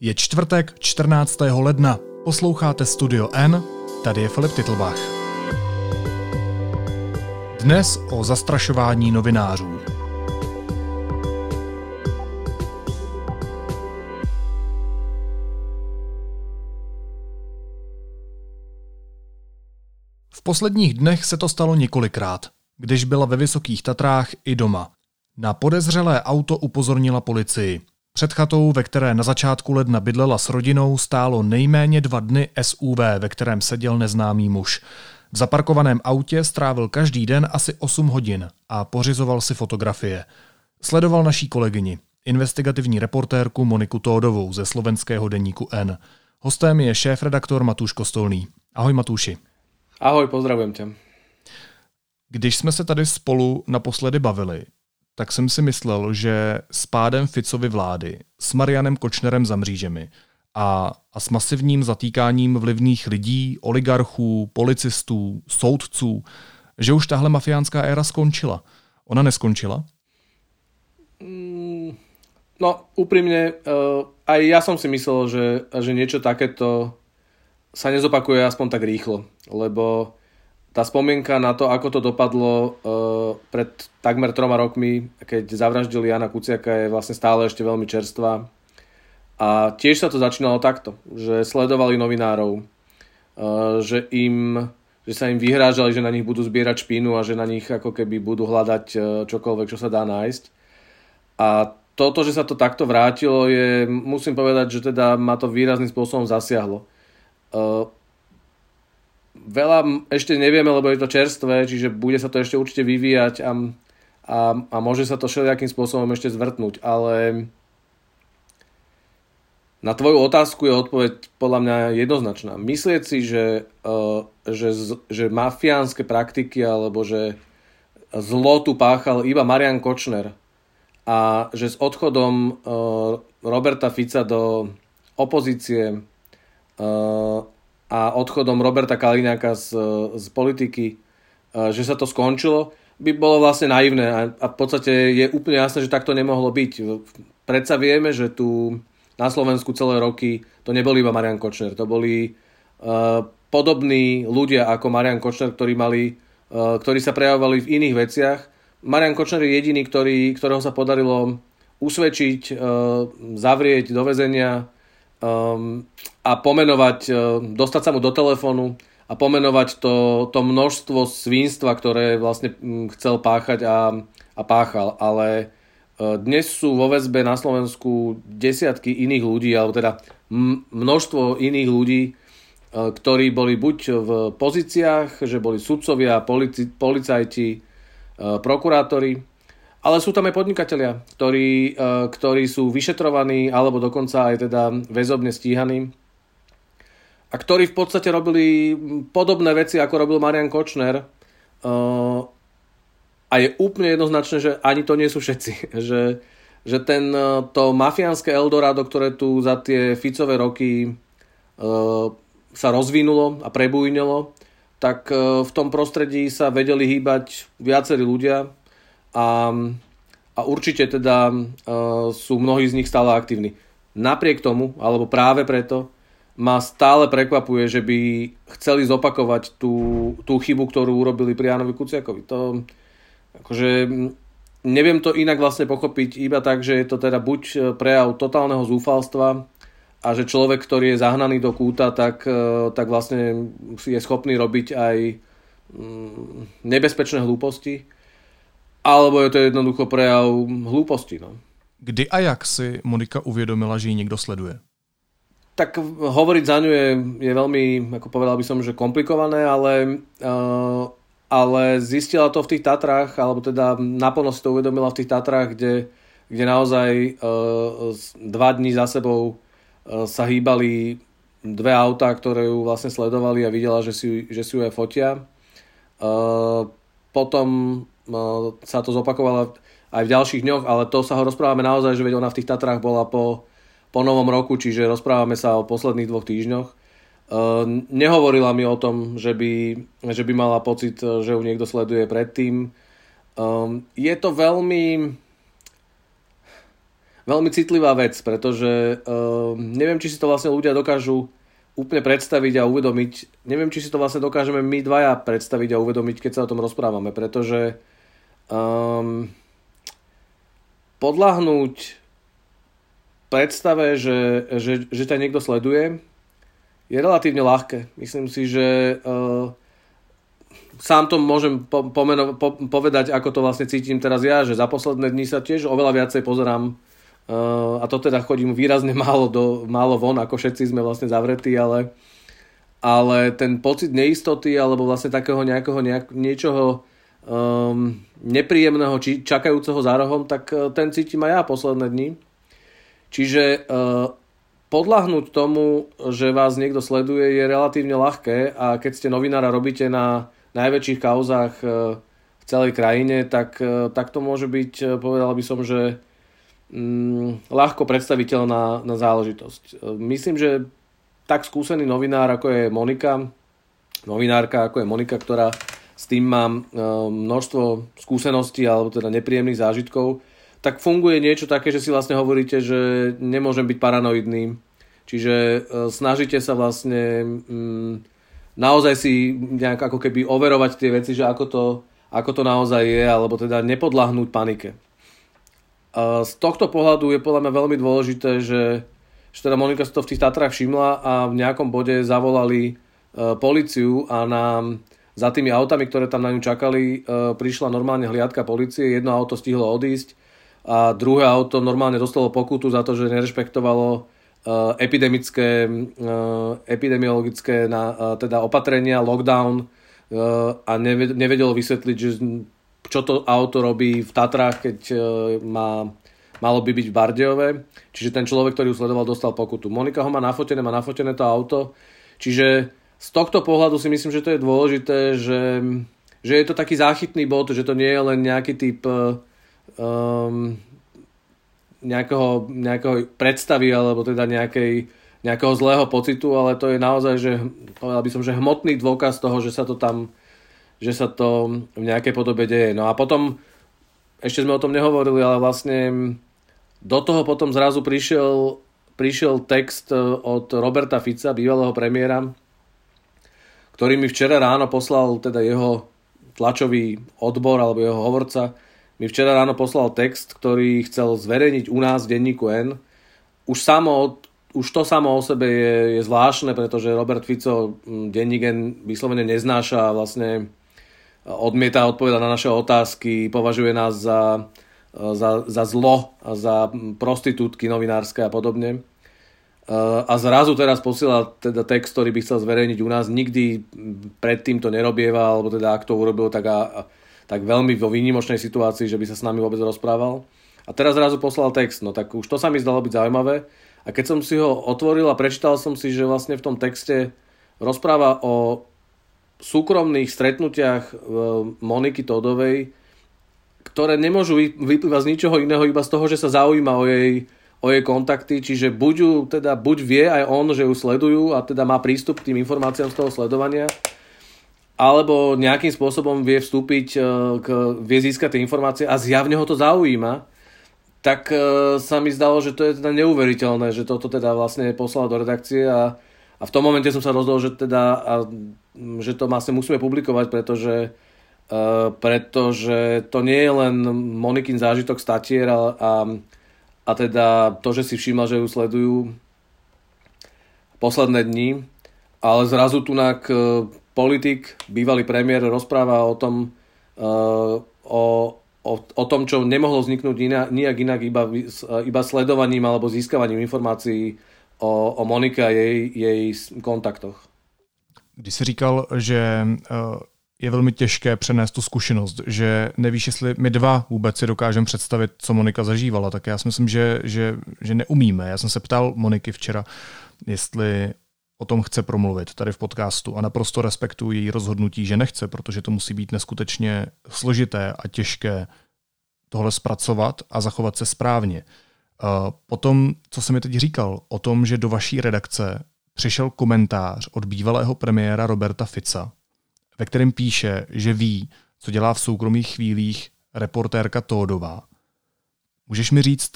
Je čtvrtek 14. ledna. Posloucháte Studio N, tady je Filip Titlbach. Dnes o zastrašování novinářů. V posledních dnech se to stalo několikrát, když byla ve Vysokých Tatrách i doma. Na podezřelé auto upozornila policii. Před chatou, ve které na začátku ledna bydlela s rodinou, stálo nejméně dva dny SUV, ve kterém seděl neznámý muž. V zaparkovaném autě strávil každý den asi 8 hodin a pořizoval si fotografie. Sledoval naší kolegyni, investigativní reportérku Moniku Tódovou ze slovenského deníku N. Hostem je šéf-redaktor Matúš Kostolný. Ahoj Matúši. Ahoj, pozdravujem tě. Když jsme se tady spolu naposledy bavili, tak jsem si myslel, že s pádem Ficovy vlády, s Marianem Kočnerem za mřížemi a, a s masivním zatýkáním vlivných lidí, oligarchů, policistů, soudců, že už tahle mafiánská éra skončila. Ona neskončila? Mm, no, úprimne, uh, aj ja som si myslel, že, že niečo takéto sa nezopakuje aspoň tak rýchlo, lebo tá spomienka na to, ako to dopadlo uh, pred takmer troma rokmi, keď zavraždili Jana Kuciaka, je vlastne stále ešte veľmi čerstvá. A tiež sa to začínalo takto, že sledovali novinárov, uh, že, im, že sa im vyhrážali, že na nich budú zbierať špínu a že na nich ako keby budú hľadať uh, čokoľvek, čo sa dá nájsť. A toto, že sa to takto vrátilo, je, musím povedať, že teda ma to výrazným spôsobom zasiahlo. Veľa ešte nevieme, lebo je to čerstvé, čiže bude sa to ešte určite vyvíjať a, a, a môže sa to všelijakým spôsobom ešte zvrtnúť, ale na tvoju otázku je odpoveď podľa mňa jednoznačná. Myslieť si, že, uh, že, že mafiánske praktiky alebo že zlo tu páchal iba Marian Kočner a že s odchodom uh, Roberta Fica do opozície uh, a odchodom Roberta Kaliňáka z, z politiky, e, že sa to skončilo, by bolo vlastne naivné a, a v podstate je úplne jasné, že takto nemohlo byť. Predsa vieme, že tu na Slovensku celé roky to neboli iba Marian Kočner, to boli uh, podobní ľudia ako Marian Kočner, ktorí, mali, uh, ktorí sa prejavovali v iných veciach. Marian Kočner je jediný, ktorý, ktorého sa podarilo usvedčiť, uh, zavrieť do väzenia, um, a pomenovať, uh, dostať sa mu do telefónu a pomenovať to, to množstvo svinstva, ktoré vlastne um, chcel páchať a, a páchal. Ale uh, dnes sú vo väzbe na Slovensku desiatky iných ľudí, alebo teda množstvo iných ľudí, uh, ktorí boli buď v pozíciách, že boli sudcovia, polici, policajti, uh, prokurátori, ale sú tam aj podnikatelia, ktorí, e, ktorí sú vyšetrovaní alebo dokonca aj teda väzobne stíhaní a ktorí v podstate robili podobné veci, ako robil Marian Kočner. E, a je úplne jednoznačné, že ani to nie sú všetci. Že, že ten, e, to mafiánske Eldorado, ktoré tu za tie Ficové roky sa rozvinulo a prebujnilo, tak v tom prostredí sa vedeli hýbať viacerí ľudia, a, a určite teda uh, sú mnohí z nich stále aktívni. Napriek tomu, alebo práve preto, ma stále prekvapuje, že by chceli zopakovať tú, tú chybu, ktorú urobili pri Jánovi Kuciakovi. To, akože, neviem to inak vlastne pochopiť iba tak, že je to teda buď prejav totálneho zúfalstva a že človek, ktorý je zahnaný do kúta, tak, e, tak vlastne je schopný robiť aj mm, nebezpečné hlúposti alebo je to jednoducho prejav hlúposti. No. Kdy a jak si Monika uvědomila, že ji někdo sleduje? Tak hovoriť za ňu je, je veľmi, ako povedal by som, že komplikované, ale, uh, ale zistila to v tých Tatrách, alebo teda naplno si to uvedomila v tých Tatrách, kde, kde naozaj uh, dva dní za sebou uh, sa hýbali dve autá, ktoré ju vlastne sledovali a videla, že si, že si ju aj fotia. Uh, potom sa to zopakovalo aj v ďalších dňoch, ale to sa ho rozprávame naozaj, že veď ona v tých Tatrách bola po, po novom roku, čiže rozprávame sa o posledných dvoch týždňoch. Uh, nehovorila mi o tom, že by, že by mala pocit, že ju niekto sleduje predtým. Um, je to veľmi... veľmi citlivá vec, pretože uh, neviem, či si to vlastne ľudia dokážu úplne predstaviť a uvedomiť. Neviem, či si to vlastne dokážeme my dvaja predstaviť a uvedomiť, keď sa o tom rozprávame, pretože um, podľahnúť predstave, že, že, že ťa niekto sleduje, je relatívne ľahké. Myslím si, že uh, sám to môžem po, pomeno, po, povedať, ako to vlastne cítim teraz ja, že za posledné dni sa tiež oveľa viacej pozerám uh, a to teda chodím výrazne málo, do, málo von, ako všetci sme vlastne zavretí, ale, ale ten pocit neistoty alebo vlastne takého nejakého nejak, niečoho um, nepríjemného či čakajúceho za rohom, tak uh, ten cítim aj ja posledné dni. Čiže uh, podľahnúť tomu, že vás niekto sleduje, je relatívne ľahké a keď ste novinára robíte na najväčších kauzách uh, v celej krajine, tak, tak to môže byť, povedal by som, že um, ľahko predstaviteľná na záležitosť. Myslím, že tak skúsený novinár, ako je Monika, novinárka, ako je Monika, ktorá s tým mám uh, množstvo skúseností alebo teda nepríjemných zážitkov, tak funguje niečo také, že si vlastne hovoríte, že nemôžem byť paranoidný. Čiže e, snažíte sa vlastne mm, naozaj si nejak ako keby overovať tie veci, že ako to, ako to naozaj je, alebo teda nepodlahnúť panike. Z tohto pohľadu je podľa mňa veľmi dôležité, že, že teda Monika si to v tých Tatrách všimla a v nejakom bode zavolali e, policiu a nám za tými autami, ktoré tam na ňu čakali, e, prišla normálne hliadka policie, jedno auto stihlo odísť, a druhé auto normálne dostalo pokutu za to, že nerešpektovalo uh, epidemické, uh, epidemiologické na, teda opatrenia, lockdown a nevedelo vysvetliť, že čo to auto robí v Tatrách, keď má, malo by byť v Bardejove. Čiže ten človek, ktorý ju sledoval, dostal pokutu. Monika ho má nafotené, má nafotené to auto. Čiže z tohto pohľadu si myslím, že to je dôležité, že, že je to taký záchytný bod, že to nie je len nejaký typ um, nejakého, nejakého predstavy alebo teda nejakej, nejakého zlého pocitu, ale to je naozaj, že povedal by som, že hmotný dôkaz toho, že sa to tam že sa to v nejakej podobe deje. No a potom, ešte sme o tom nehovorili, ale vlastne do toho potom zrazu prišiel, prišiel text e, od Roberta Fica, bývalého premiéra, ktorý mi včera ráno poslal teda jeho tlačový odbor alebo jeho hovorca, mi včera ráno poslal text, ktorý chcel zverejniť u nás v denníku N. Už, samo, už to samo o sebe je, je zvláštne, pretože Robert Fico mm, denník N vyslovene neznáša a vlastne odmieta odpovedať na naše otázky, považuje nás za, za, za zlo a za prostitútky novinárske a podobne. A zrazu teraz posiela teda text, ktorý by chcel zverejniť u nás. Nikdy predtým to nerobieva, alebo teda ak to urobil, tak a, tak veľmi vo výnimočnej situácii, že by sa s nami vôbec rozprával. A teraz zrazu poslal text, no tak už to sa mi zdalo byť zaujímavé. A keď som si ho otvoril a prečítal som si, že vlastne v tom texte rozpráva o súkromných stretnutiach e, Moniky Todovej, ktoré nemôžu vyplývať z ničoho iného, iba z toho, že sa zaujíma o jej, o jej kontakty, čiže buď, ju, teda, buď vie aj on, že ju sledujú a teda má prístup k tým informáciám z toho sledovania, alebo nejakým spôsobom vie vstúpiť, e, k, vie získať tie informácie a zjavne ho to zaujíma, tak e, sa mi zdalo, že to je teda neuveriteľné, že toto teda vlastne poslal do redakcie a, a v tom momente som sa rozhodol, že teda a, že to vlastne musíme publikovať, pretože uh, pretože to nie je len Monikin zážitok statier a, a, a teda to, že si všimla, že ju sledujú posledné dni, ale zrazu tu uh, politik, bývalý premiér rozpráva o tom, uh, o, o, o tom, čo nemohlo vzniknúť inak, nijak inak iba, iba sledovaním alebo získavaním informácií o, o Monike a jej, jej kontaktoch. Když jsi říkal, že je velmi těžké přenést tu zkušenost, že nevíš, jestli my dva vůbec si dokážeme představit, co Monika zažívala, tak já si myslím, že, že, že neumíme. Já jsem se ptal Moniky včera, jestli o tom chce promluvit tady v podcastu a naprosto respektuji její rozhodnutí, že nechce, protože to musí být neskutečně složité a těžké tohle zpracovat a zachovat se správně. Potom, co jsem mi teď říkal, o tom, že do vaší redakce přišel komentář od bývalého premiéra Roberta Fica, ve kterém píše, že ví, co dělá v soukromých chvílích reportérka Tódová. Můžeš mi říct,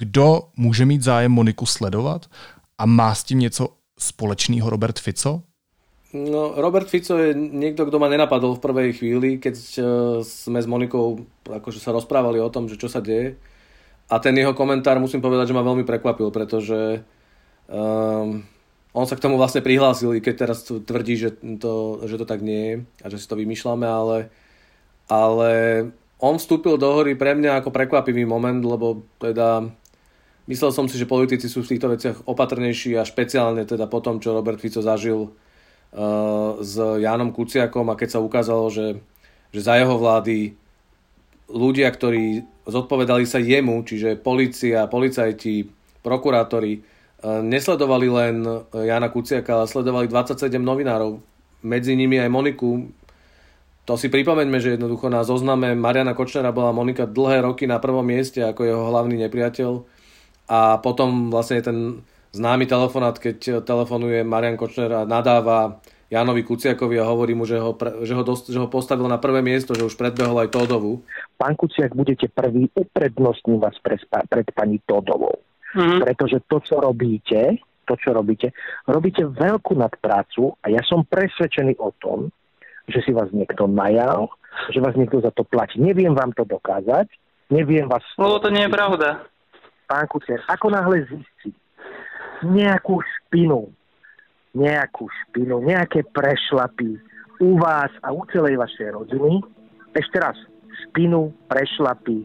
Kdo může mít zájem Moniku sledovat a má s tím něco společného Robert Fico? No, Robert Fico je niekto, kto ma nenapadol v prvej chvíli, keď uh, sme s Monikou akože sa rozprávali o tom, že čo sa deje. A ten jeho komentár musím povedať, že ma veľmi prekvapil, pretože um, on sa k tomu vlastne prihlásil, keď teraz tvrdí, že to, že to tak nie je a že si to vymýšľame, ale, ale on vstúpil do hory pre mňa ako prekvapivý moment, lebo teda myslel som si, že politici sú v týchto veciach opatrnejší a špeciálne teda po tom, čo Robert Fico zažil uh, s Jánom Kuciakom a keď sa ukázalo, že, že za jeho vlády ľudia, ktorí zodpovedali sa jemu, čiže policia, policajti, prokurátori, nesledovali len Jana Kuciaka, ale sledovali 27 novinárov, medzi nimi aj Moniku, to si pripomeňme, že jednoducho na zozname Mariana Kočnera bola Monika dlhé roky na prvom mieste ako jeho hlavný nepriateľ a potom vlastne ten známy telefonát, keď telefonuje Marian Kočner a nadáva Janovi Kuciakovi a hovorí mu, že ho, že ho, dost, že ho postavil na prvé miesto, že už predbehol aj Todovu. Pán Kuciak, budete prvý, uprednostním vás pred, pred pani Todovou. Mm-hmm. Pretože to, čo robíte, to, čo robíte, robíte veľkú nadprácu a ja som presvedčený o tom, že si vás niekto najal, že vás niekto za to platí. Neviem vám to dokázať, neviem vás... Lebo to nie je pravda. Pán Kucier, ako náhle zistí nejakú špinu, nejakú špinu, nejaké prešlapy u vás a u celej vašej rodiny, ešte raz, špinu, prešlapy,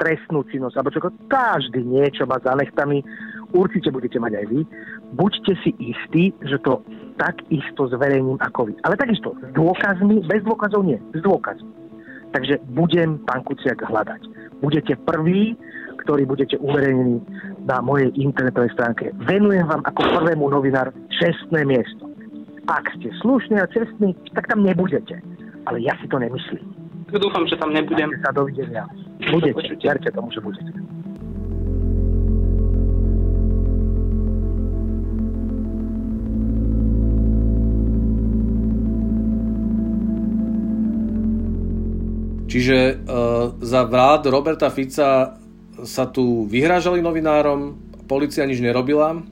trestnú činnosť, alebo čo, každý niečo má za nechtami, určite budete mať aj vy. Buďte si istí, že to takisto zverejním ako vy. Ale takisto, s dôkazmi, bez dôkazov nie, s dôkazmi. Takže budem pán Kuciak hľadať. Budete prvý, ktorý budete uverejnení na mojej internetovej stránke. Venujem vám ako prvému novinár čestné miesto. Ak ste slušní a čestní, tak tam nebudete. Ale ja si to nemyslím. Dúfam, že tam nebudem. sa dovidenia. Budete, verte tomu, že budete. Čiže uh, za vlád Roberta Fica sa tu vyhrážali novinárom, policia nič nerobila,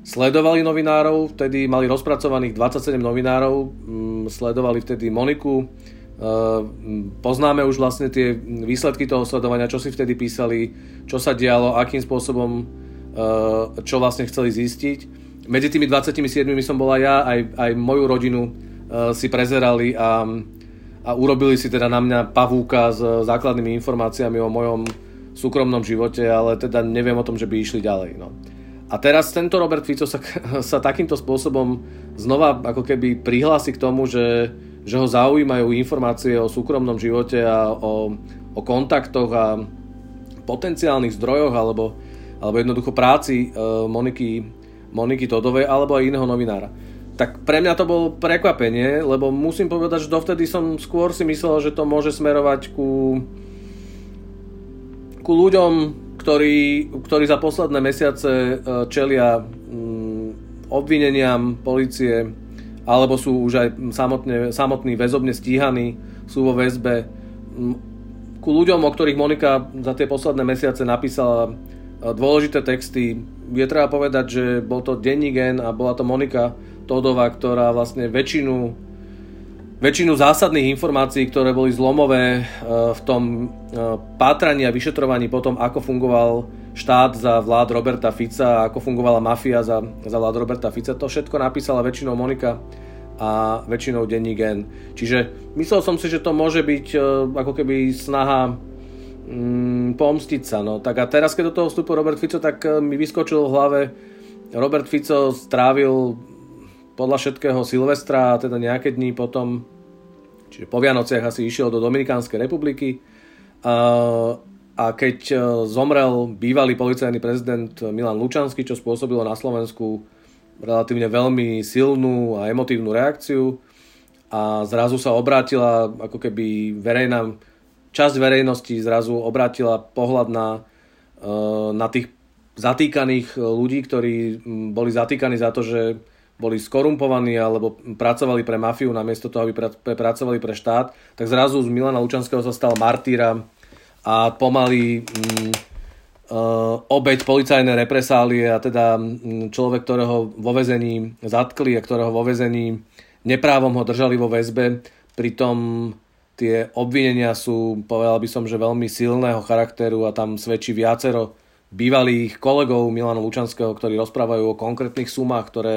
sledovali novinárov, vtedy mali rozpracovaných 27 novinárov, um, sledovali vtedy Moniku, poznáme už vlastne tie výsledky toho sledovania, čo si vtedy písali, čo sa dialo, akým spôsobom, uh, čo vlastne chceli zistiť. Medzi tými 27 som bola ja, aj, aj moju rodinu uh, si prezerali a a urobili si teda na mňa pavúka s základnými informáciami o mojom súkromnom živote, ale teda neviem o tom, že by išli ďalej. No. A teraz tento Robert Fico sa, sa takýmto spôsobom znova ako keby prihlási k tomu, že, že ho zaujímajú informácie o súkromnom živote a o, o kontaktoch a potenciálnych zdrojoch alebo, alebo jednoducho práci uh, Moniky, Moniky Todovej alebo aj iného novinára. Tak pre mňa to bolo prekvapenie, lebo musím povedať, že dovtedy som skôr si myslel, že to môže smerovať ku, ku ľuďom, ktorí, ktorí za posledné mesiace e, čelia mm, obvineniam policie, alebo sú už aj samotne, samotní väzobne stíhaní, sú vo väzbe. Mm, ku ľuďom, o ktorých Monika za tie posledné mesiace napísala e, dôležité texty, je treba povedať, že bol to denní gen a bola to Monika, Todova, ktorá vlastne väčšinu, väčšinu zásadných informácií, ktoré boli zlomové e, v tom e, pátraní a vyšetrovaní potom, ako fungoval štát za vlád Roberta Fica, ako fungovala mafia za, za vlád Roberta Fica, to všetko napísala väčšinou Monika a väčšinou denní gen. Čiže myslel som si, že to môže byť e, ako keby snaha mm, pomstiť sa. No. Tak a teraz, keď do toho vstúpil Robert Fico, tak mi vyskočil v hlave Robert Fico strávil podľa všetkého Silvestra a teda nejaké dní potom, čiže po Vianociach asi išiel do Dominikánskej republiky a, a keď e, zomrel bývalý policajný prezident Milan Lučanský, čo spôsobilo na Slovensku relatívne veľmi silnú a emotívnu reakciu a zrazu sa obrátila ako keby verejná časť verejnosti zrazu obrátila pohľad na, e, na tých zatýkaných ľudí, ktorí boli zatýkaní za to, že boli skorumpovaní alebo pracovali pre mafiu namiesto toho, aby pracovali pre štát, tak zrazu z Milana Lučanského sa stal martýra a pomaly mm, obeď policajné represálie a teda človek, ktorého vo vezení zatkli a ktorého vo vezení neprávom ho držali vo väzbe. Pritom tie obvinenia sú, povedal by som, že veľmi silného charakteru a tam svedčí viacero bývalých kolegov Milana Lučanského, ktorí rozprávajú o konkrétnych sumách, ktoré,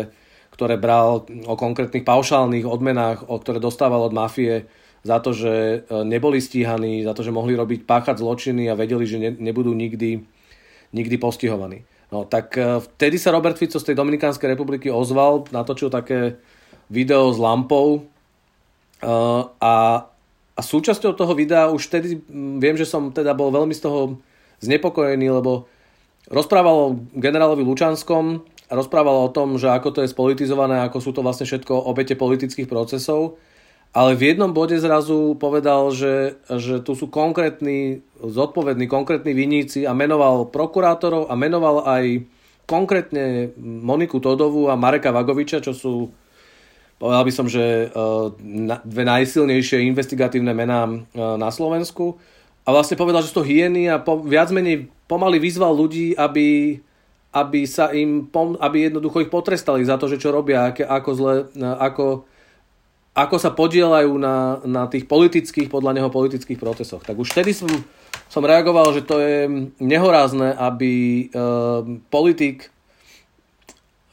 ktoré bral, o konkrétnych paušálnych odmenách, o ktoré dostával od mafie za to, že e, neboli stíhaní, za to, že mohli robiť páchať zločiny a vedeli, že ne, nebudú nikdy, nikdy postihovaní. No tak e, vtedy sa Robert Fico z tej Dominikánskej republiky ozval, natočil také video s lampou e, a, a súčasťou toho videa už vtedy viem, že som teda bol veľmi z toho znepokojený, lebo rozprával o generálovi Lučanskom rozprával o tom, že ako to je spolitizované, ako sú to vlastne všetko obete politických procesov ale v jednom bode zrazu povedal, že, že tu sú konkrétni, zodpovední, konkrétni viníci a menoval prokurátorov a menoval aj konkrétne Moniku Todovu a Mareka Vagoviča, čo sú, povedal by som, že e, dve najsilnejšie investigatívne mená e, na Slovensku. A vlastne povedal, že sú to hyeny a po, viac menej pomaly vyzval ľudí, aby, aby sa im, aby jednoducho ich potrestali za to, že čo robia, ako zle, e, ako ako sa podielajú na, na tých politických, podľa neho politických procesoch. Tak už vtedy som, som reagoval, že to je nehorázne, aby e, politik,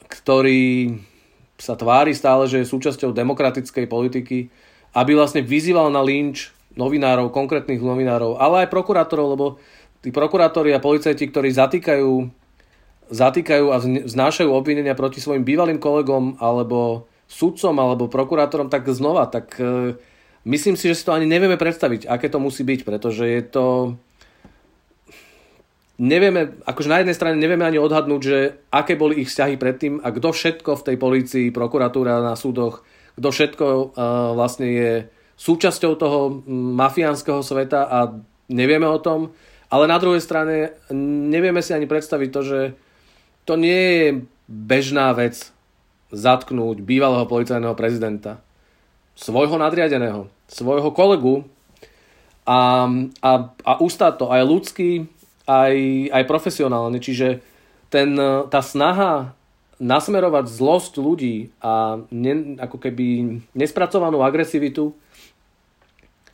ktorý sa tvári stále, že je súčasťou demokratickej politiky, aby vlastne vyzýval na lynč novinárov, konkrétnych novinárov, ale aj prokurátorov, lebo tí prokurátori a policajti, ktorí zatýkajú, zatýkajú a znášajú obvinenia proti svojim bývalým kolegom alebo sudcom alebo prokurátorom, tak znova, tak e, myslím si, že si to ani nevieme predstaviť, aké to musí byť, pretože je to... Nevieme, akože na jednej strane nevieme ani odhadnúť, že aké boli ich vzťahy predtým a kto všetko v tej policii, prokuratúra na súdoch, kto všetko uh, vlastne je súčasťou toho mafiánskeho sveta a nevieme o tom. Ale na druhej strane nevieme si ani predstaviť to, že to nie je bežná vec zatknúť bývalého policajného prezidenta, svojho nadriadeného, svojho kolegu a, a, a ustáť to aj ľudský, aj, aj profesionálne. Čiže ten, tá snaha nasmerovať zlosť ľudí a ne, ako keby nespracovanú agresivitu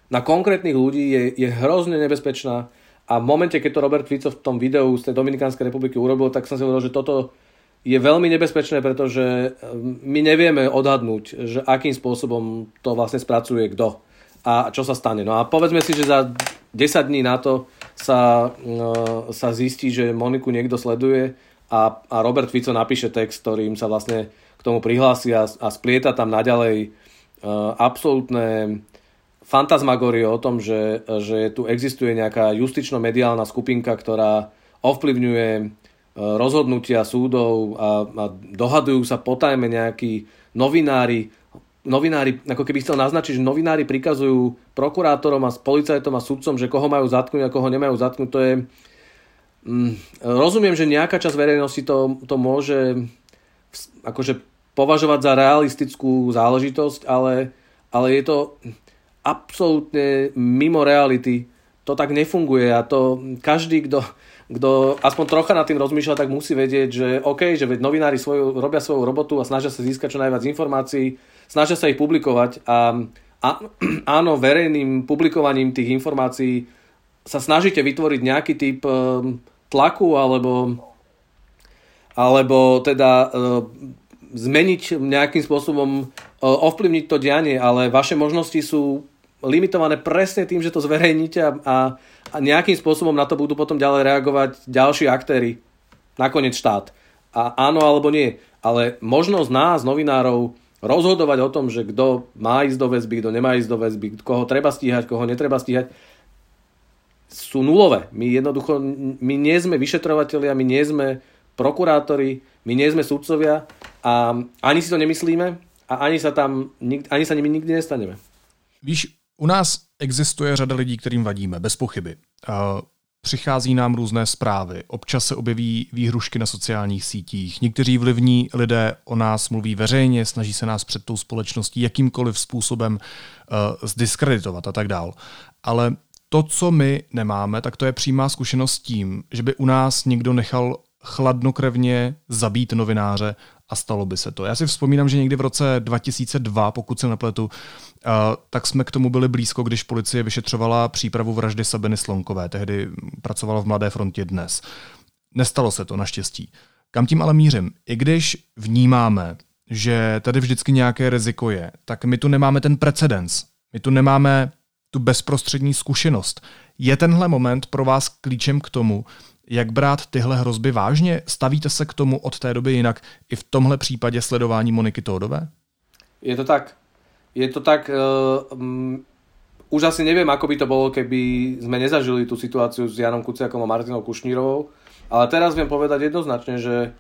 na konkrétnych ľudí je, je hrozne nebezpečná a v momente, keď to Robert Fico v tom videu z tej Dominikánskej republiky urobil, tak som si hovoril, že toto je veľmi nebezpečné, pretože ehm, my nevieme odhadnúť, že akým spôsobom to vlastne spracuje kto a čo sa stane. No a povedzme si, že za 10 dní na to sa, ehm, sa zistí, že Moniku niekto sleduje a, a Robert Fico napíše text, ktorým sa vlastne k tomu prihlási a, a splieta tam naďalej uh, absolútne fantasmagorie o tom, že, že tu existuje nejaká justično-mediálna skupinka, ktorá ovplyvňuje rozhodnutia súdov a, a dohadujú sa potajme nejakí novinári, novinári, ako keby chcel naznačiť, že novinári prikazujú prokurátorom a policajtom a sudcom, že koho majú zatknúť a koho nemajú zatknúť. To je... Mm, rozumiem, že nejaká časť verejnosti to, to môže akože považovať za realistickú záležitosť, ale, ale je to absolútne mimo reality. To tak nefunguje a to každý, kto kto aspoň trocha nad tým rozmýšľa, tak musí vedieť, že OK, že veď novinári svoju, robia svoju robotu a snažia sa získať čo najviac informácií, snažia sa ich publikovať a, a áno, verejným publikovaním tých informácií sa snažíte vytvoriť nejaký typ e, tlaku alebo, alebo teda e, zmeniť nejakým spôsobom, e, ovplyvniť to dianie, ale vaše možnosti sú limitované presne tým, že to zverejníte a, a, a nejakým spôsobom na to budú potom ďalej reagovať ďalší aktéry, nakoniec štát. A áno alebo nie. Ale možnosť nás, novinárov, rozhodovať o tom, že kto má ísť do väzby, kto nemá ísť do väzby, koho treba stíhať, koho netreba stíhať, sú nulové. My jednoducho, my nie sme vyšetrovateľia, my nie sme prokurátori, my nie sme sudcovia a ani si to nemyslíme a ani sa tam, ani sa nimi nikdy nestaneme. Víš, u nás existuje řada lidí, kterým vadíme, bez pochyby. Přichází nám různé zprávy, občas se objeví výhrušky na sociálních sítích, někteří vlivní lidé o nás mluví veřejně, snaží se nás před tou společností jakýmkoliv způsobem uh, zdiskreditovat a tak dál. Ale to, co my nemáme, tak to je přímá zkušenost s tím, že by u nás někdo nechal chladnokrevně zabít novináře a stalo by se to. Já si vzpomínám, že někdy v roce 2002, pokud se nepletu, uh, tak jsme k tomu byli blízko, když policie vyšetřovala přípravu vraždy Sabiny Slonkové. Tehdy pracovala v Mladé frontě dnes. Nestalo se to naštěstí. Kam tím ale mířím? I když vnímáme, že tady vždycky nějaké riziko je, tak my tu nemáme ten precedens. My tu nemáme tu bezprostřední zkušenost. Je tenhle moment pro vás klíčem k tomu, jak brát tyhle hrozby vážně? Stavíte se k tomu od té doby jinak i v tomhle případě sledování Moniky Tódové? Je to tak. Je to tak. Uh, um, už asi neviem, ako by to bolo, keby sme nezažili tú situáciu s Janom Kuciakom a Martinou Kušnírovou, ale teraz viem povedať jednoznačne, že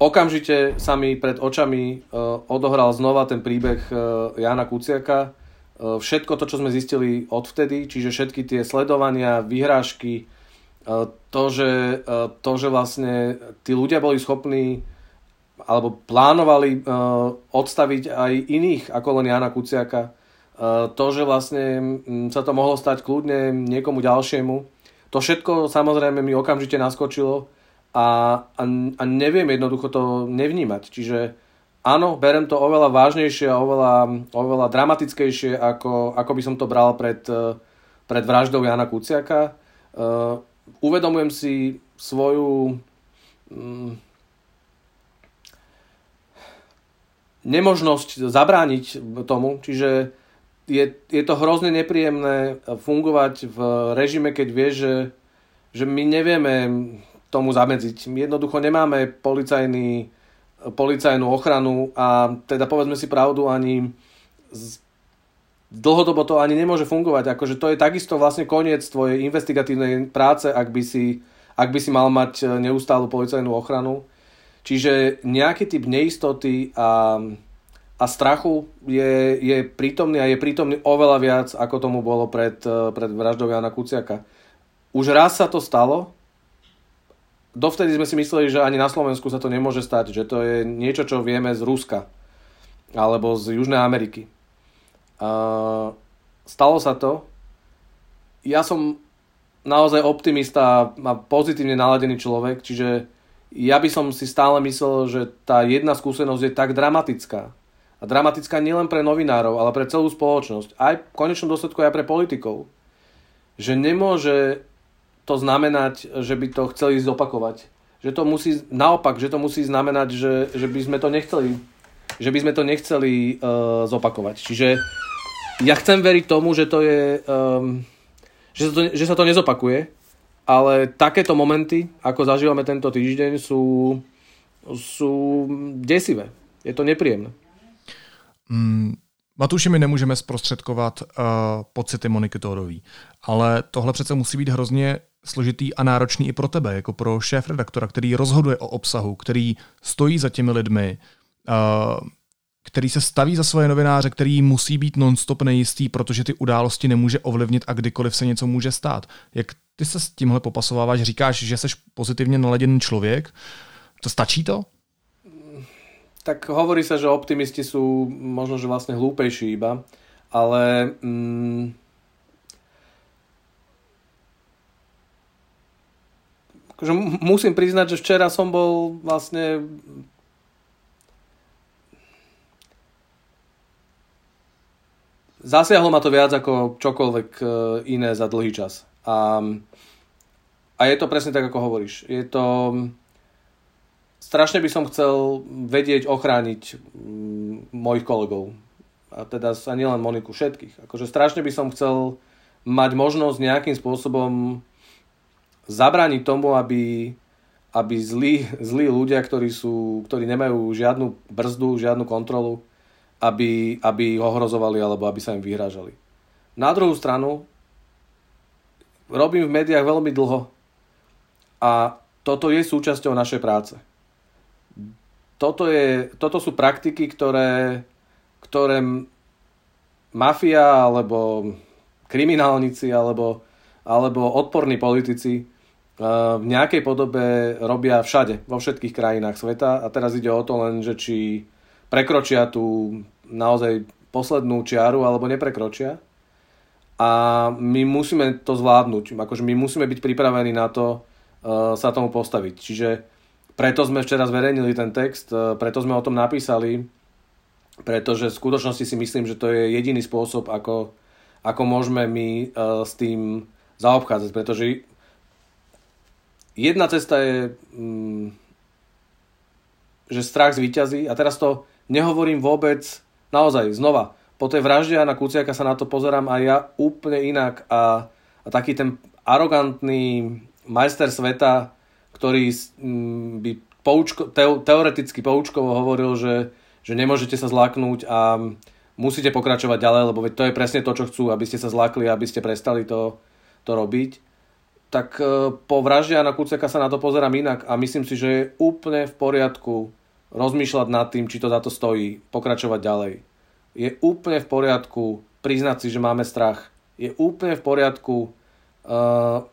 okamžite sa mi pred očami uh, odohral znova ten príbeh uh, Jana Kuciaka. Uh, všetko to, čo sme zistili odvtedy, čiže všetky tie sledovania, vyhrážky, E, to, že, e, to, že vlastne tí ľudia boli schopní alebo plánovali e, odstaviť aj iných ako len Jana Kuciaka. To, že vlastne sa to mohlo stať kľudne niekomu ďalšiemu. To všetko samozrejme mi okamžite naskočilo a, a, a neviem jednoducho to nevnímať. Čiže áno, berem to oveľa vážnejšie a oveľa, oveľa dramatickejšie, ako, ako by som to bral pred, pred vraždou Jana Kuciaka uvedomujem si svoju mm, nemožnosť zabrániť tomu, čiže je, je to hrozne nepríjemné fungovať v režime, keď vieš, že, že my nevieme tomu zamedziť. My jednoducho nemáme policajný, policajnú ochranu a teda povedzme si pravdu, ani dlhodobo to ani nemôže fungovať. Akože to je takisto vlastne koniec tvojej investigatívnej práce, ak by si, ak by si mal mať neustálu policajnú ochranu. Čiže nejaký typ neistoty a, a strachu je, je prítomný a je prítomný oveľa viac, ako tomu bolo pred, e, pred vraždou Jana Kuciaka. Už raz sa to stalo, dovtedy sme si mysleli, že ani na Slovensku sa to nemôže stať, že to je niečo, čo vieme z Ruska alebo z Južnej Ameriky. Uh, stalo sa to. Ja som naozaj optimista a pozitívne naladený človek, čiže ja by som si stále myslel, že tá jedna skúsenosť je tak dramatická. A dramatická nielen pre novinárov, ale pre celú spoločnosť. Aj v konečnom dôsledku aj pre politikov. Že nemôže to znamenať, že by to chceli zopakovať. Že to musí, naopak, že to musí znamenať, že, že by sme to nechceli že by sme to nechceli uh, zopakovať. Čiže ja chcem veriť tomu, že to je, um, že, sa to, že sa to nezopakuje, ale takéto momenty, ako zažívame tento týždeň, sú, sú desivé. Je to nepříjemné. Mm, Matuši, my nemůžeme zprostředkovat uh, pocity Moniky Tórový, ale tohle přece musí být hrozně složitý a náročný i pro tebe, jako pro šéf-redaktora, který rozhoduje o obsahu, který stojí za těmi lidmi, uh, který se staví za svoje novináře, který musí být nonstop nejistý, protože ty události nemůže ovlivnit a kdykoliv se něco může stát. Jak ty se s tímhle popasováváš? Říkáš, že jsi pozitivně naladěný člověk. To stačí to? Tak hovorí sa, že optimisti sú možno, že vlastne hlúpejší iba, ale mm, akože musím priznať, že včera som bol vlastne Zasiahlo ma to viac ako čokoľvek e, iné za dlhý čas. A, a je to presne tak, ako hovoríš. Je to... Strašne by som chcel vedieť ochrániť mm, mojich kolegov. A teda sa nielen Moniku, všetkých. Akože strašne by som chcel mať možnosť nejakým spôsobom zabrániť tomu, aby, aby zlí, zlí ľudia, ktorí, sú, ktorí nemajú žiadnu brzdu, žiadnu kontrolu, aby, aby ohrozovali alebo aby sa im vyhrážali. Na druhú stranu, robím v médiách veľmi dlho a toto je súčasťou našej práce. Toto, je, toto sú praktiky, ktoré, ktoré mafia alebo kriminálnici alebo, alebo odporní politici eh, v nejakej podobe robia všade, vo všetkých krajinách sveta a teraz ide o to len, že či prekročia tú naozaj poslednú čiaru alebo neprekročia. a my musíme to zvládnuť. Akože my musíme byť pripravení na to uh, sa tomu postaviť. Čiže preto sme včera zverejnili ten text, uh, preto sme o tom napísali, pretože v skutočnosti si myslím, že to je jediný spôsob, ako, ako môžeme my uh, s tým zaobchádzať, pretože jedna cesta je, um, že strach zvíťazí a teraz to nehovorím vôbec, naozaj, znova, po tej vražde Jana Kuciaka sa na to pozerám aj ja úplne inak a, a taký ten arogantný majster sveta, ktorý mm, by poučko, te, teoreticky poučkovo hovoril, že, že nemôžete sa zlaknúť a musíte pokračovať ďalej, lebo to je presne to, čo chcú, aby ste sa zlakli, aby ste prestali to, to robiť. Tak e, po vražde Jana Kuciaka sa na to pozerám inak a myslím si, že je úplne v poriadku rozmýšľať nad tým, či to za to stojí, pokračovať ďalej je úplne v poriadku priznať si, že máme strach. Je úplne v poriadku uh,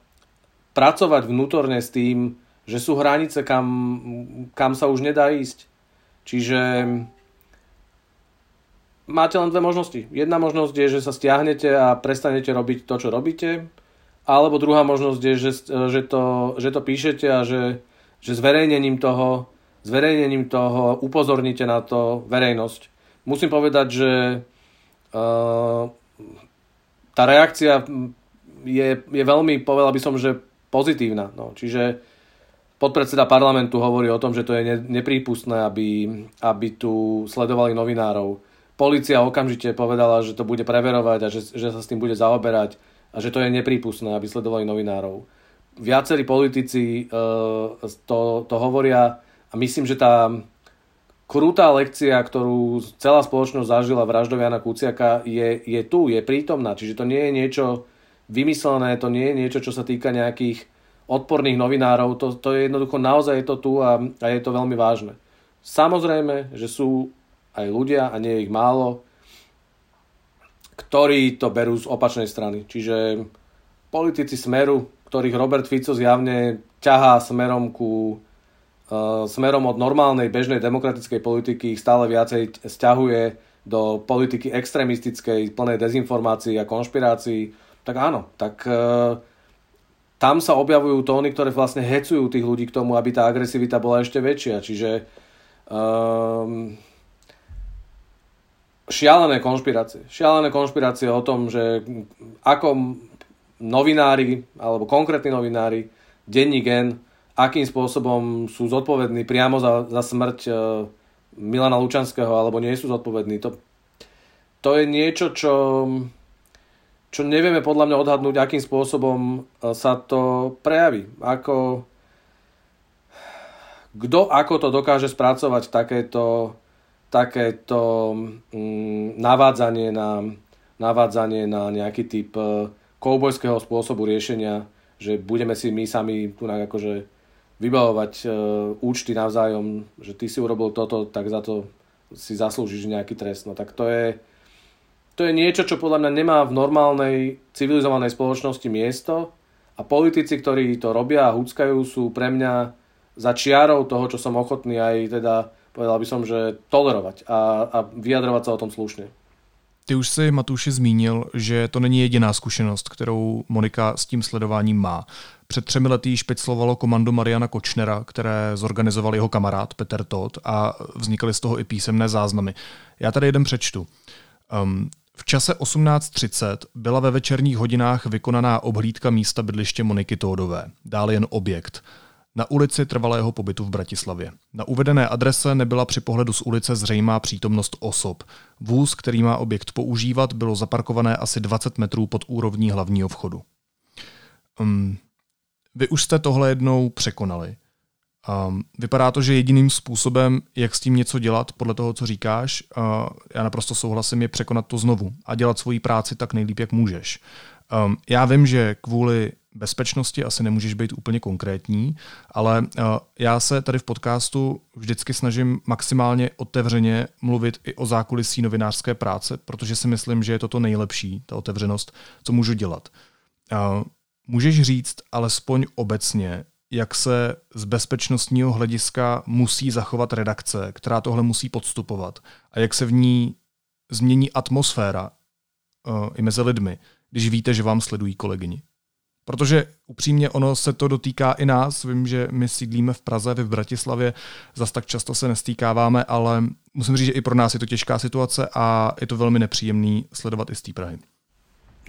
pracovať vnútorne s tým, že sú hranice, kam, kam sa už nedá ísť. Čiže máte len dve možnosti. Jedna možnosť je, že sa stiahnete a prestanete robiť to, čo robíte. Alebo druhá možnosť je, že, že, to, že to píšete a že, že zverejnením toho, zverejnením toho upozorníte na to verejnosť musím povedať, že uh, tá reakcia je, je veľmi, povedal by som, že pozitívna. No. Čiže podpredseda parlamentu hovorí o tom, že to je ne, neprípustné, aby, aby tu sledovali novinárov. Polícia okamžite povedala, že to bude preverovať a že, že sa s tým bude zaoberať a že to je neprípustné, aby sledovali novinárov. Viacerí politici uh, to, to hovoria a myslím, že tá, krutá lekcia, ktorú celá spoločnosť zažila vraždou Jana Kuciaka, je, je tu, je prítomná. Čiže to nie je niečo vymyslené, to nie je niečo, čo sa týka nejakých odporných novinárov. To, to je jednoducho, naozaj je to tu a, a je to veľmi vážne. Samozrejme, že sú aj ľudia, a nie je ich málo, ktorí to berú z opačnej strany. Čiže politici Smeru, ktorých Robert Fico zjavne ťahá smerom ku smerom od normálnej bežnej demokratickej politiky ich stále viacej stiahuje do politiky extrémistickej, plnej dezinformácií a konšpirácií, tak áno, tak e, tam sa objavujú tóny, ktoré vlastne hecujú tých ľudí k tomu, aby tá agresivita bola ešte väčšia. Čiže e, šialené konšpirácie. Šialené konšpirácie o tom, že ako novinári, alebo konkrétni novinári, denní gen, akým spôsobom sú zodpovední priamo za, za smrť e, Milana Lučanského alebo nie sú zodpovední. To, to je niečo, čo, čo nevieme podľa mňa odhadnúť, akým spôsobom e, sa to prejaví. Ako, kto ako to dokáže spracovať takéto, takéto mm, navádzanie, na, navádzanie na nejaký typ e, koubojského spôsobu riešenia, že budeme si my sami tu akože vybavovať e, účty navzájom, že ty si urobil toto, tak za to si zaslúžiš nejaký trest. No tak to je, to je niečo, čo podľa mňa nemá v normálnej civilizovanej spoločnosti miesto a politici, ktorí to robia a húckajú, sú pre mňa za čiarou toho, čo som ochotný aj teda, povedal by som, že tolerovať a, a vyjadrovať sa o tom slušne. Ty už si, Matuši, zmínil, že to není jediná zkušenost, kterou Monika s tím sledováním má. Před třemi lety špiclovalo komando Mariana Kočnera, které zorganizoval jeho kamarád Peter Todd a vznikaly z toho i písemné záznamy. Já tady jeden přečtu. Um, v čase 18.30 byla ve večerních hodinách vykonaná obhlídka místa bydliště Moniky Tódové, dále jen objekt na ulici trvalého pobytu v Bratislavě. Na uvedené adrese nebyla při pohledu z ulice zřejmá přítomnost osob. Vůz, který má objekt používat, bylo zaparkované asi 20 metrů pod úrovní hlavního vchodu. Um, vy už jste tohle jednou překonali. Um, vypadá to, že jediným způsobem, jak s tím něco dělat, podle toho, co říkáš, uh, já naprosto souhlasím, je překonat to znovu a dělat svoji práci tak nejlíp, jak můžeš. Um, já vím, že kvůli bezpečnosti asi nemůžeš být úplně konkrétní, ale uh, já se tady v podcastu vždycky snažím maximálně otevřeně mluvit i o zákulisí novinářské práce, protože si myslím, že je to to nejlepší, ta otevřenost, co můžu dělat. Uh, můžeš říct alespoň obecně, jak se z bezpečnostního hlediska musí zachovat redakce, která tohle musí podstupovat a jak se v ní změní atmosféra uh, i mezi lidmi, když víte, že vám sledují kolegyni. Protože upřímně ono se to dotýká i nás. Vím, že my sídlíme v Praze, vy v Bratislavě, zas tak často se nestýkáváme, ale musím říct, že i pro nás je to těžká situace a je to velmi nepříjemný sledovat i z té Prahy.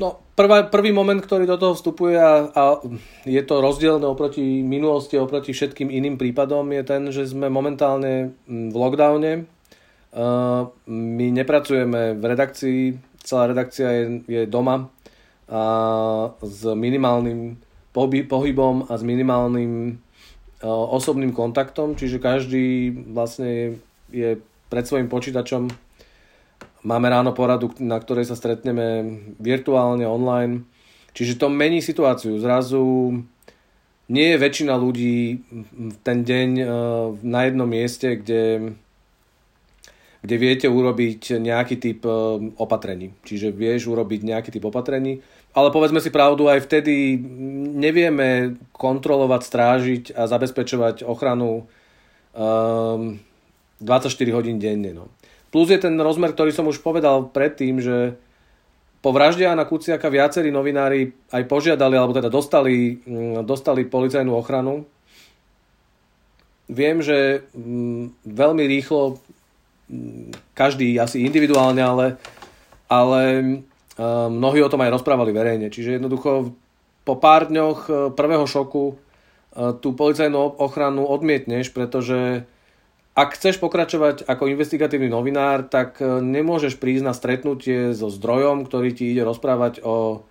No, prvá, prvý moment, ktorý do toho vstupuje a, a je to rozdielne oproti minulosti, oproti všetkým iným prípadom, je ten, že sme momentálne v lockdowne. Uh, my nepracujeme v redakcii, celá redakcia je, je doma s minimálnym pohybom a s minimálnym uh, osobným kontaktom, čiže každý vlastne je pred svojim počítačom Máme ráno poradu, na ktorej sa stretneme virtuálne, online. Čiže to mení situáciu. Zrazu nie je väčšina ľudí ten deň eh, na jednom mieste, kde, kde viete urobiť nejaký typ eh, opatrení. Čiže vieš urobiť nejaký typ opatrení. Ale povedzme si pravdu, aj vtedy nevieme kontrolovať, strážiť a zabezpečovať ochranu um, ehm, 24 hodín denne. No. Plus je ten rozmer, ktorý som už povedal predtým, že po vražde Jana Kuciaka viacerí novinári aj požiadali, alebo teda dostali, mm, dostali policajnú ochranu. Viem, že mm, veľmi rýchlo, každý asi individuálne, ale, ale mnohí o tom aj rozprávali verejne. Čiže jednoducho po pár dňoch e, prvého šoku e, tú policajnú ochranu odmietneš, pretože ak chceš pokračovať ako investigatívny novinár, tak e, nemôžeš prísť na stretnutie so zdrojom, ktorý ti ide rozprávať o,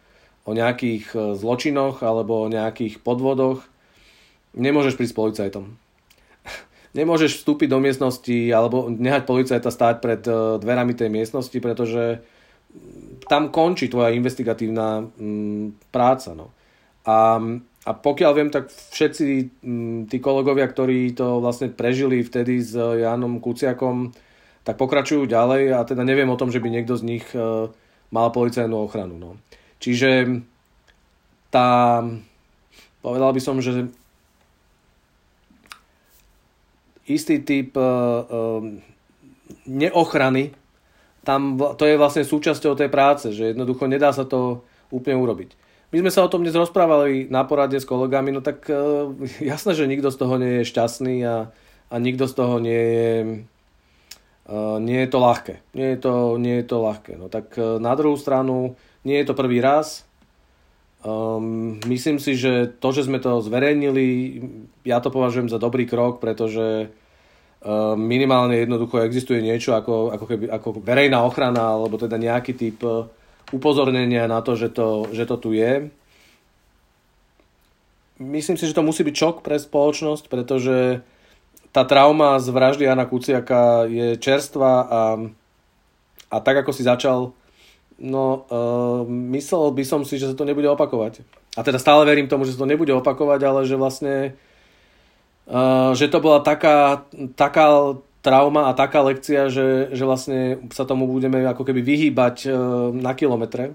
o nejakých e, zločinoch alebo o nejakých podvodoch. Nemôžeš prísť s policajtom. Nemôžeš vstúpiť do miestnosti alebo nehať policajta stáť pred e, dverami tej miestnosti, pretože tam končí tvoja investigatívna mm, práca. No. A a pokiaľ viem, tak všetci mm, tí kolegovia, ktorí to vlastne prežili vtedy s Jánom Kuciakom, tak pokračujú ďalej a teda neviem o tom, že by niekto z nich e, mal policajnú ochranu. No. Čiže tá, povedal by som, že istý typ uh, neochrany, tam, to je vlastne súčasťou tej práce, že jednoducho nedá sa to úplne urobiť. My sme sa o tom dnes rozprávali na porade s kolegami, no tak uh, jasné, že nikto z toho nie je šťastný a, a nikto z toho nie je, nie je to ľahké. Nie je to, nie je to ľahké. No tak na druhú stranu, nie je to prvý raz. Um, myslím si, že to, že sme to zverejnili, ja to považujem za dobrý krok, pretože minimálne jednoducho existuje niečo ako, ako, keby, ako verejná ochrana alebo teda nejaký typ uh, upozornenia na to, že to, že to tu je. Myslím si, že to musí byť šok pre spoločnosť, pretože tá trauma z vraždy Jana Kuciaka je čerstvá a, a tak ako si začal, no uh, myslel by som si, že sa to nebude opakovať. A teda stále verím tomu, že sa to nebude opakovať, ale že vlastne uh, že to bola taká, taká trauma a taká lekcia, že, že vlastne sa tomu budeme ako keby vyhýbať e, na kilometre.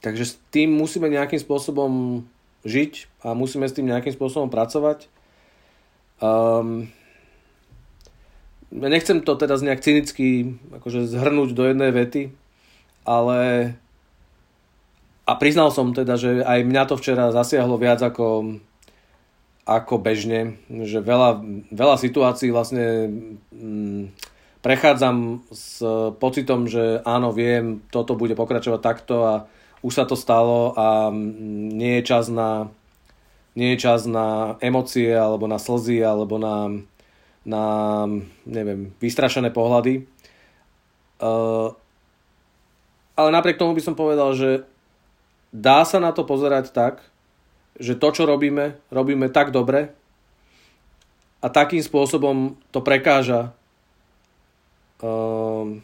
Takže s tým musíme nejakým spôsobom žiť a musíme s tým nejakým spôsobom pracovať. Um, nechcem to teda nejak cynicky akože zhrnúť do jednej vety, ale a priznal som teda, že aj mňa to včera zasiahlo viac ako ako bežne, že veľa, veľa situácií vlastne mm, prechádzam s pocitom, že áno, viem, toto bude pokračovať takto a už sa to stalo a mm, nie je čas na, nie je čas na emócie alebo na slzy alebo na, na neviem, vystrašené pohľady. Uh, ale napriek tomu by som povedal, že dá sa na to pozerať tak, že to, čo robíme, robíme tak dobre a takým spôsobom to prekáža um,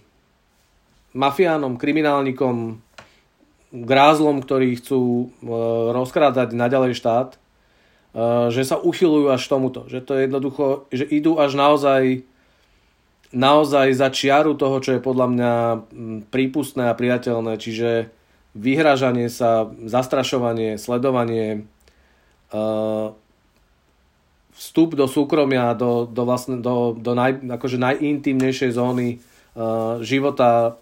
mafiánom, kriminálnikom, grázlom, ktorí chcú uh, rozkrádať naďalej štát, uh, že sa uchylujú až tomuto. Že to je jednoducho, že idú až naozaj naozaj za čiaru toho, čo je podľa mňa prípustné a priateľné, čiže vyhražanie sa, zastrašovanie, sledovanie, vstup do súkromia, do, do, vlastne, do, do naj, akože najintimnejšej zóny uh, života.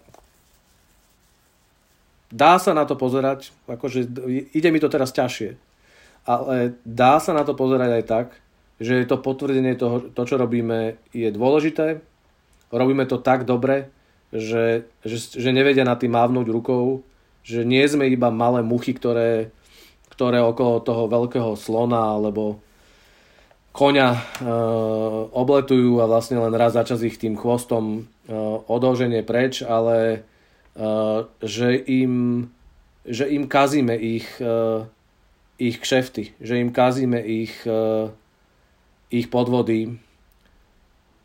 Dá sa na to pozerať, akože ide mi to teraz ťažšie, ale dá sa na to pozerať aj tak, že je to potvrdenie toho, to, čo robíme, je dôležité, robíme to tak dobre, že, že, že nevedia na tým mávnuť rukou, že nie sme iba malé muchy, ktoré, ktoré okolo toho veľkého slona alebo koňa e, obletujú a vlastne len raz za čas ich tým chvostom e, odloženie preč, ale Eh, že im, že im kazíme ich, eh, ich kšefty, že im kazíme ich, eh, ich podvody,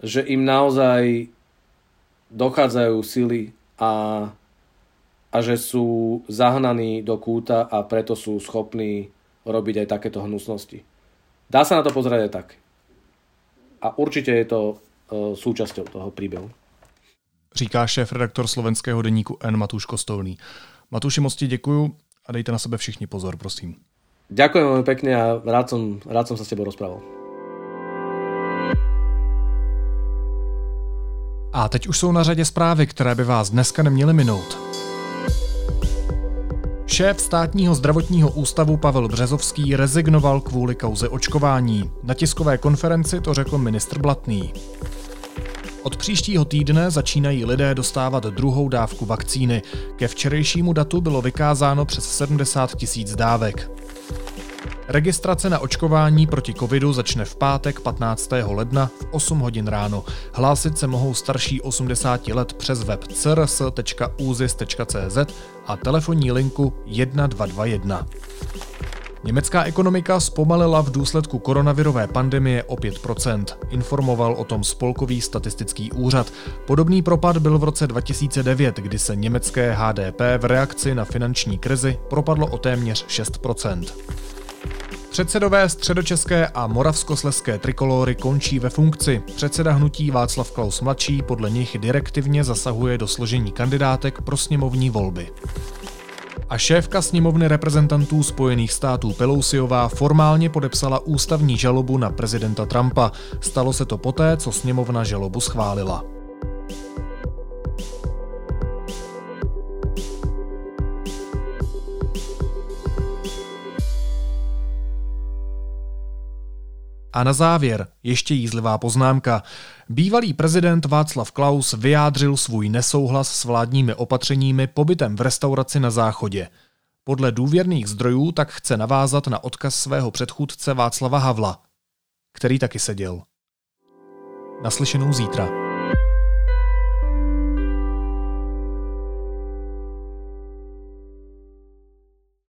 že im naozaj dochádzajú sily a, a že sú zahnaní do kúta a preto sú schopní robiť aj takéto hnusnosti. Dá sa na to pozrieť aj tak. A určite je to súčasťou toho príbehu říká šéf redaktor slovenského deníku N. Matúš Kostolný. Matúši, moc ti děkuju a dejte na sebe všichni pozor, prosím. Ďakujem veľmi pekne a rád som, rád som sa s tebou rozprával. A teď už jsou na řadě zprávy, které by vás dneska neměly minout. Šéf státního zdravotního ústavu Pavel Březovský rezignoval kvůli kauze očkování. Na tiskové konferenci to řekl ministr Blatný. Od příštího týdne začínají lidé dostávat druhou dávku vakcíny. Ke včerejšímu datu bylo vykázáno přes 70 tisíc dávek. Registrace na očkování proti covidu začne v pátek 15. ledna v 8 hodin ráno. Hlásit se mohou starší 80 let přes web crs.uzis.cz a telefonní linku 1221. Německá ekonomika zpomalila v důsledku koronavirové pandemie o 5%, informoval o tom Spolkový statistický úřad. Podobný propad byl v roce 2009, kdy se německé HDP v reakci na finanční krizi propadlo o téměř 6%. Předsedové středočeské a moravskosleské trikolory končí ve funkci. Předseda hnutí Václav Klaus mladší podle nich direktivně zasahuje do složení kandidátek pro sněmovní volby a šéfka sněmovny reprezentantů Spojených států Pelosiová formálně podepsala ústavní žalobu na prezidenta Trumpa. Stalo se to poté, co sněmovna žalobu schválila. A na závěr ještě jízlivá poznámka. Bývalý prezident Václav Klaus vyjádřil svůj nesouhlas s vládními opatřeními pobytem v restauraci na záchodě. Podle důvěrných zdrojů tak chce navázat na odkaz svého předchůdce Václava Havla, který taky seděl. Naslyšenou zítra.